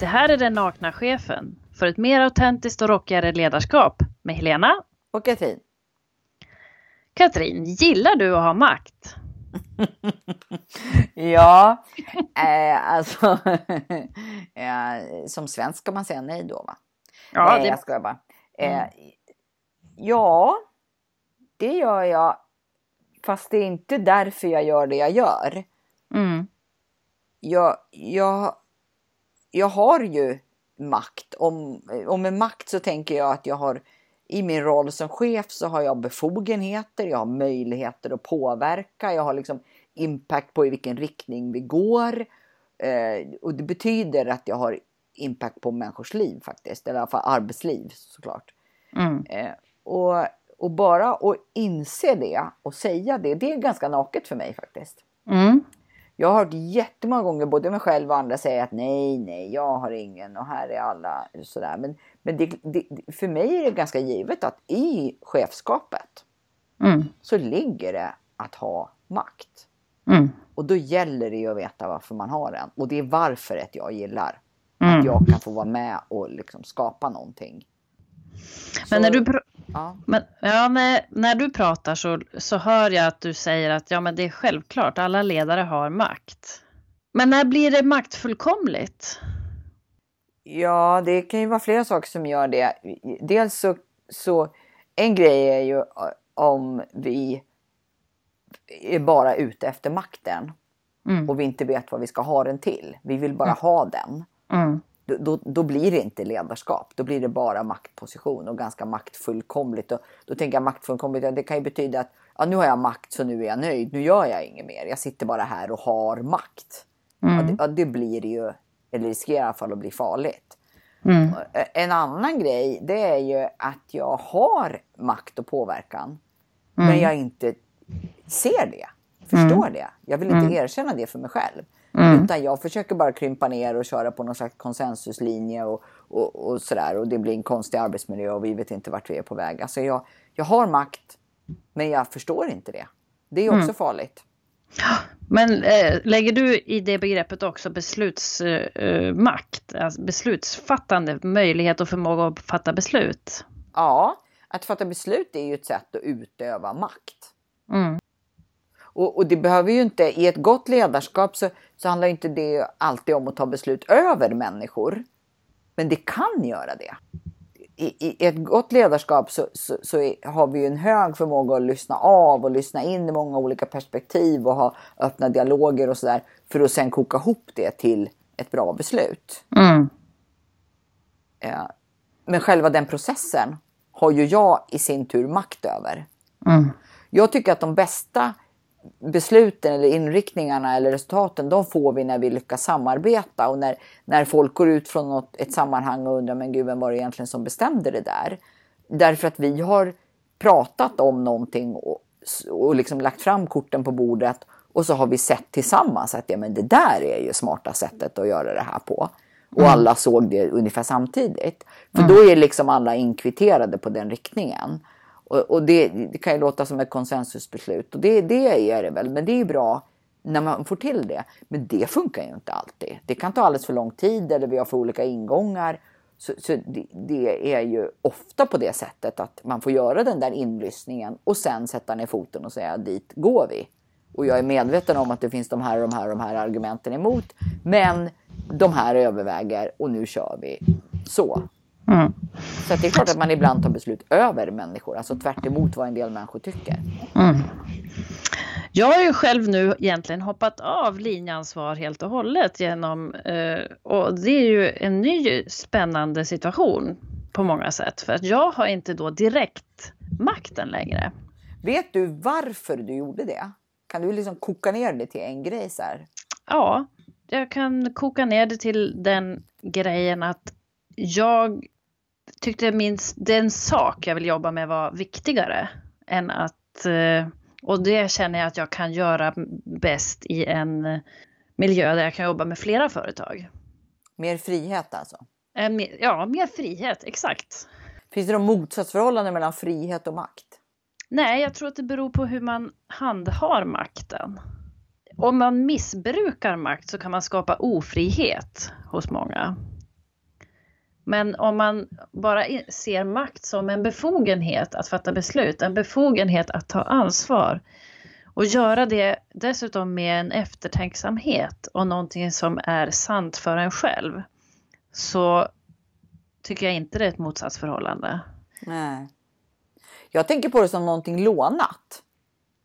Det här är Den nakna chefen för ett mer autentiskt och rockigare ledarskap med Helena och Katrin. Katrin, gillar du att ha makt? ja, eh, alltså eh, som svensk ska man säga nej då va? Ja, det... jag skojar bara. Eh, mm. Ja, det gör jag. Fast det är inte därför jag gör det jag gör. Mm. Jag, jag, jag har ju makt. Om, och med makt så tänker jag att jag har i min roll som chef så har jag befogenheter, jag har möjligheter att påverka, jag har liksom impact på i vilken riktning vi går. Eh, och det betyder att jag har impact på människors liv faktiskt, eller i alla fall arbetsliv såklart. Mm. Eh, och, och bara att inse det och säga det, det är ganska naket för mig faktiskt. Mm. Jag har hört jättemånga gånger både mig själv och andra säga att nej, nej, jag har ingen och här är alla sådär. Men, men det, det, för mig är det ganska givet att i chefskapet mm. så ligger det att ha makt. Mm. Och då gäller det ju att veta varför man har den. Och det är varför jag gillar. Mm. Att jag kan få vara med och liksom skapa någonting. Men när du, ja. men, ja, när, när du pratar så, så hör jag att du säger att ja, men det är självklart, alla ledare har makt. Men när blir det maktfullkomligt? Ja, det kan ju vara flera saker som gör det. Dels så, så en grej är ju om vi är bara ute efter makten mm. och vi inte vet vad vi ska ha den till. Vi vill bara mm. ha den. Mm då, då blir det inte ledarskap. Då blir det bara maktposition och ganska maktfullkomligt. Och då tänker jag maktfullkomligt, det kan ju betyda att ja, nu har jag makt så nu är jag nöjd. Nu gör jag inget mer. Jag sitter bara här och har makt. Mm. Ja, det, ja, det, blir ju, eller riskerar i alla fall att bli farligt. Mm. En annan grej det är ju att jag har makt och påverkan. Mm. Men jag inte ser det. Förstår mm. det. Jag vill inte mm. erkänna det för mig själv. Mm. Utan jag försöker bara krympa ner och köra på någon slags konsensuslinje och, och, och sådär. Och det blir en konstig arbetsmiljö och vi vet inte vart vi är på väg. Alltså jag, jag har makt, men jag förstår inte det. Det är också mm. farligt. Men äh, lägger du i det begreppet också beslutsmakt, äh, alltså beslutsfattande, möjlighet och förmåga att fatta beslut? Ja, att fatta beslut är ju ett sätt att utöva makt. Mm. Och, och, det behöver ju inte, i ett gott ledarskap så, så handlar inte det alltid om att ta beslut över människor. Men det kan göra det. I, i ett gott ledarskap så, så, så är, har vi ju en hög förmåga att lyssna av och lyssna in i många olika perspektiv och ha öppna dialoger och sådär. För att sen koka ihop det till ett bra beslut. Mm. Ja. Men själva den processen har ju jag i sin tur makt över. Mm. Jag tycker att de bästa besluten eller inriktningarna eller resultaten, de får vi när vi lyckas samarbeta och när, när folk går ut från något, ett sammanhang och undrar, men gud, vem var det egentligen som bestämde det där? Därför att vi har pratat om någonting och, och liksom lagt fram korten på bordet och så har vi sett tillsammans att ja, men det där är ju smarta sättet att göra det här på. Och mm. alla såg det ungefär samtidigt. För mm. då är liksom alla inkviterade på den riktningen. Och, och det, det, kan ju låta som ett konsensusbeslut och det, det är det väl. Men det är ju bra när man får till det. Men det funkar ju inte alltid. Det kan ta alldeles för lång tid eller vi har för olika ingångar. Så, så det, det, är ju ofta på det sättet att man får göra den där inlyssningen och sen sätta ner foten och säga dit går vi. Och jag är medveten om att det finns de här och de här och de här argumenten emot. Men de här överväger och nu kör vi så. Mm. Så det är klart att man ibland tar beslut över människor, alltså tvärt vad en del människor tycker. Mm. Jag har ju själv nu egentligen hoppat av linjeansvar helt och hållet genom, eh, och det är ju en ny spännande situation på många sätt, för att jag har inte då direkt makten längre. Vet du varför du gjorde det? Kan du liksom koka ner det till en grej så här? Ja, jag kan koka ner det till den grejen att jag tyckte minst den sak jag vill jobba med var viktigare än att eh, och det känner jag att jag kan göra bäst i en miljö där jag kan jobba med flera företag. Mer frihet alltså? Ja, mer frihet, exakt. Finns det något motsatsförhållande mellan frihet och makt? Nej, jag tror att det beror på hur man handhar makten. Om man missbrukar makt så kan man skapa ofrihet hos många. Men om man bara ser makt som en befogenhet att fatta beslut, en befogenhet att ta ansvar och göra det dessutom med en eftertänksamhet och någonting som är sant för en själv så tycker jag inte det är ett motsatsförhållande. Nej. Jag tänker på det som någonting lånat.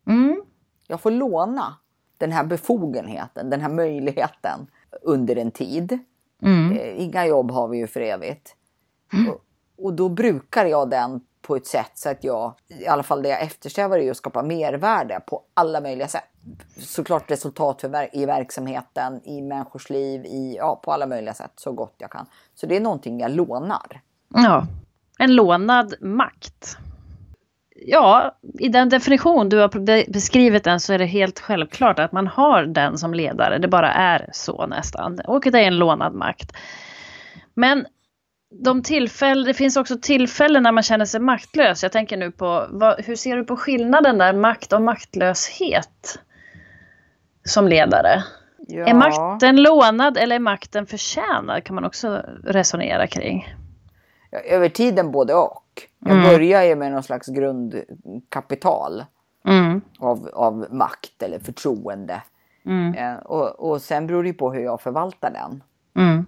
Mm. Jag får låna den här befogenheten, den här möjligheten under en tid. Mm. Eh, inga jobb har vi ju för evigt. Mm. Och, och, då brukar jag den på ett sätt så att jag, i alla fall det jag eftersträvar är att skapa mervärde på alla möjliga sätt. Såklart resultat för, i verksamheten, i människors liv, i, ja, på alla möjliga sätt så gott jag kan. Så det är någonting jag lånar. Ja, en lånad makt. Ja, i den definition du har beskrivit den så är det helt självklart att man har den som ledare. Det bara är så nästan. Och det är en lånad makt. Men de tillfällen, det finns också tillfällen när man känner sig maktlös. Jag tänker nu på, vad, hur ser du på skillnaden där, makt och maktlöshet som ledare? Ja. Är makten lånad eller är makten förtjänad? Kan man också resonera kring. Ja, över tiden både och. Jag mm. börjar ju med någon slags grundkapital mm. av, av makt eller förtroende. Mm. Eh, och, och sen beror det på hur jag förvaltar den. Mm.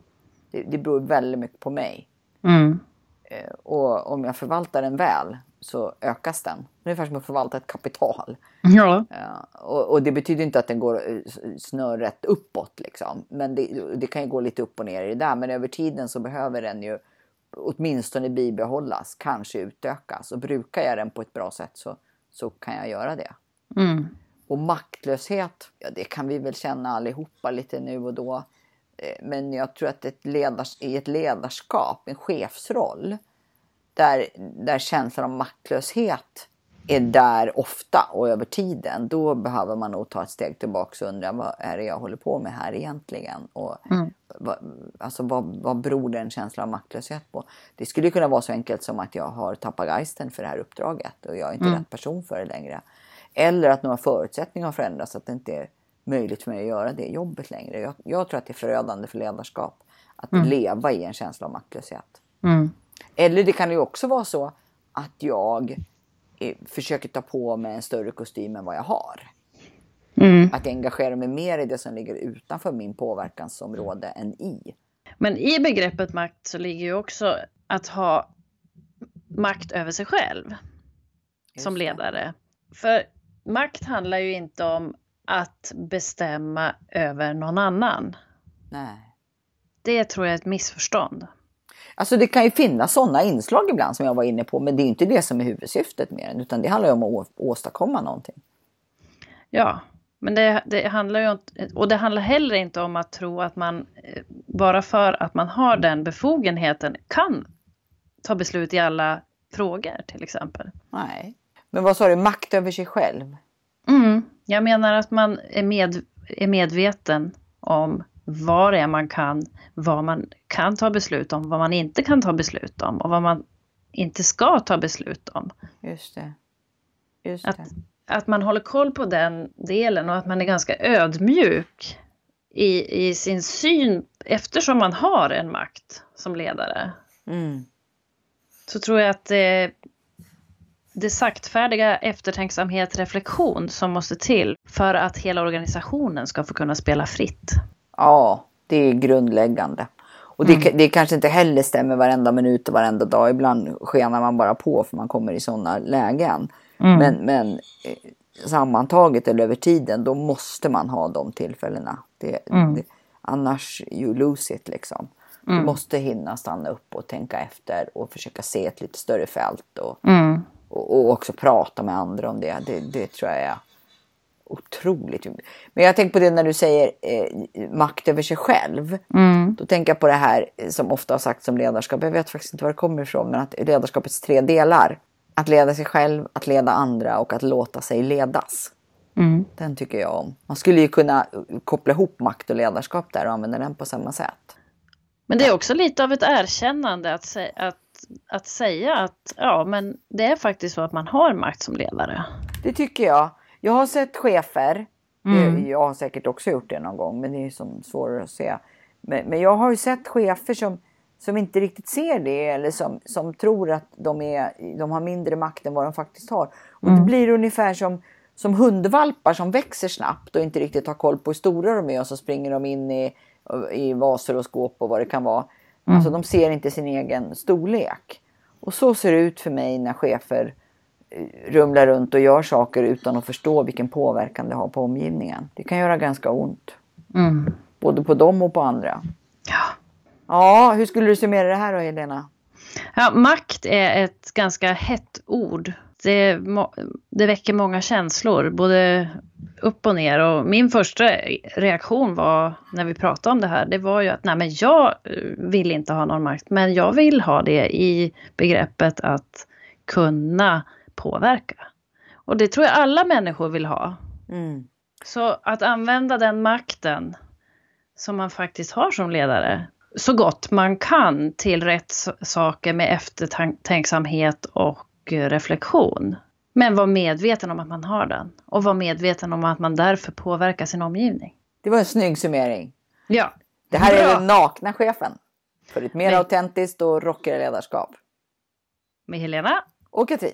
Det, det beror väldigt mycket på mig. Mm. Eh, och om jag förvaltar den väl så ökas den. Ungefär som att förvalta ett kapital. Ja. Uh, och, och, det betyder inte att den går eh, snörrätt uppåt liksom. Men det, det, kan ju gå lite upp och ner i det där. Men över tiden så behöver den ju åtminstone bibehållas, kanske utökas. Och brukar jag den på ett bra sätt så, så kan jag göra det. Mm. Och maktlöshet, ja det kan vi väl känna allihopa lite nu och då. Eh, men jag tror att ett ledars, i ett ledarskap, en chefsroll, där, där känslan av maktlöshet är där ofta och över tiden, då behöver man nog ta ett steg tillbaka och undra vad är det jag håller på med här egentligen? Och mm. vad, alltså vad, vad beror den känslan av maktlöshet på? Det skulle kunna vara så enkelt som att jag har tappat geisten för det här uppdraget och jag är inte mm. rätt person för det längre. Eller att några förutsättningar har förändrats så att det inte är möjligt för mig att göra det jobbet längre. Jag, jag tror att det är förödande för ledarskap att mm. leva i en känsla av maktlöshet. Mm. Eller det kan ju också vara så att jag försöker ta på mig en större kostym än vad jag har. Mm. Att jag engagerar mig mer i det som ligger utanför min påverkansområde än i. Men i begreppet makt så ligger ju också att ha makt över sig själv Just som ledare. Det. För makt handlar ju inte om att bestämma över någon annan. Nej. Det tror jag är ett missförstånd. Alltså det kan ju finnas sådana inslag ibland som jag var inne på men det är inte det som är huvudsyftet med den utan det handlar om att åstadkomma någonting. Ja, men det, det handlar ju om, och det handlar heller inte om att tro att man eh, bara för att man har den befogenheten kan ta beslut i alla frågor till exempel. Nej, men vad sa du, makt över sig själv? Mm. Jag menar att man är, med, är medveten om vad det är man kan, vad man kan ta beslut om, vad man inte kan ta beslut om och vad man inte ska ta beslut om. Just det. Just att, att man håller koll på den delen och att man är ganska ödmjuk i, i sin syn eftersom man har en makt som ledare. Mm. Så tror jag att det det saktfärdiga eftertänksamhet, reflektion som måste till för att hela organisationen ska få kunna spela fritt. Ja, det är grundläggande. Och det, mm. det kanske inte heller stämmer varenda minut och varenda dag. Ibland skenar man bara på för man kommer i sådana lägen. Mm. Men, men eh, sammantaget eller över tiden, då måste man ha de tillfällena. Det, mm. det, annars you lose it liksom. Du mm. måste hinna stanna upp och tänka efter och försöka se ett lite större fält. Och, mm och, och också prata med andra om det. Det, det tror jag är otroligt. Men jag tänker på det när du säger eh, makt över sig själv. Mm. Då tänker jag på det här som ofta har sagts om ledarskap. Jag vet faktiskt inte var det kommer ifrån, men att ledarskapets tre delar. Att leda sig själv, att leda andra och att låta sig ledas. Mm. Den tycker jag om. Man skulle ju kunna koppla ihop makt och ledarskap där och använda den på samma sätt. Men det är också lite av ett erkännande att, säga, att att säga att ja, men det är faktiskt så att man har makt som ledare. Det tycker jag. Jag har sett chefer. Mm. Jag har säkert också gjort det någon gång, men det är som svårare att se. Men, men jag har ju sett chefer som, som inte riktigt ser det eller som, som tror att de, är, de har mindre makt än vad de faktiskt har. Och mm. Det blir ungefär som, som hundvalpar som växer snabbt och inte riktigt har koll på hur stora de är och så springer de in i, i vaser och skåp och vad det kan vara. Mm. Alltså de ser inte sin egen storlek. Och så ser det ut för mig när chefer rumlar runt och gör saker utan att förstå vilken påverkan det har på omgivningen. Det kan göra ganska ont. Mm. Både på dem och på andra. Ja. Ja, hur skulle du summera det här då Helena? Ja, makt är ett ganska hett ord. Det, det väcker många känslor, både upp och ner. Och min första reaktion var när vi pratade om det här, det var ju att nej men jag vill inte ha någon makt, men jag vill ha det i begreppet att kunna påverka. Och det tror jag alla människor vill ha. Mm. Så att använda den makten som man faktiskt har som ledare så gott man kan till rätt saker med eftertänksamhet och reflektion. Men var medveten om att man har den och var medveten om att man därför påverkar sin omgivning. Det var en snygg summering. Ja. Det här är den nakna chefen för ett mer Med... autentiskt och rockigare ledarskap. Med Helena. Och Katrin.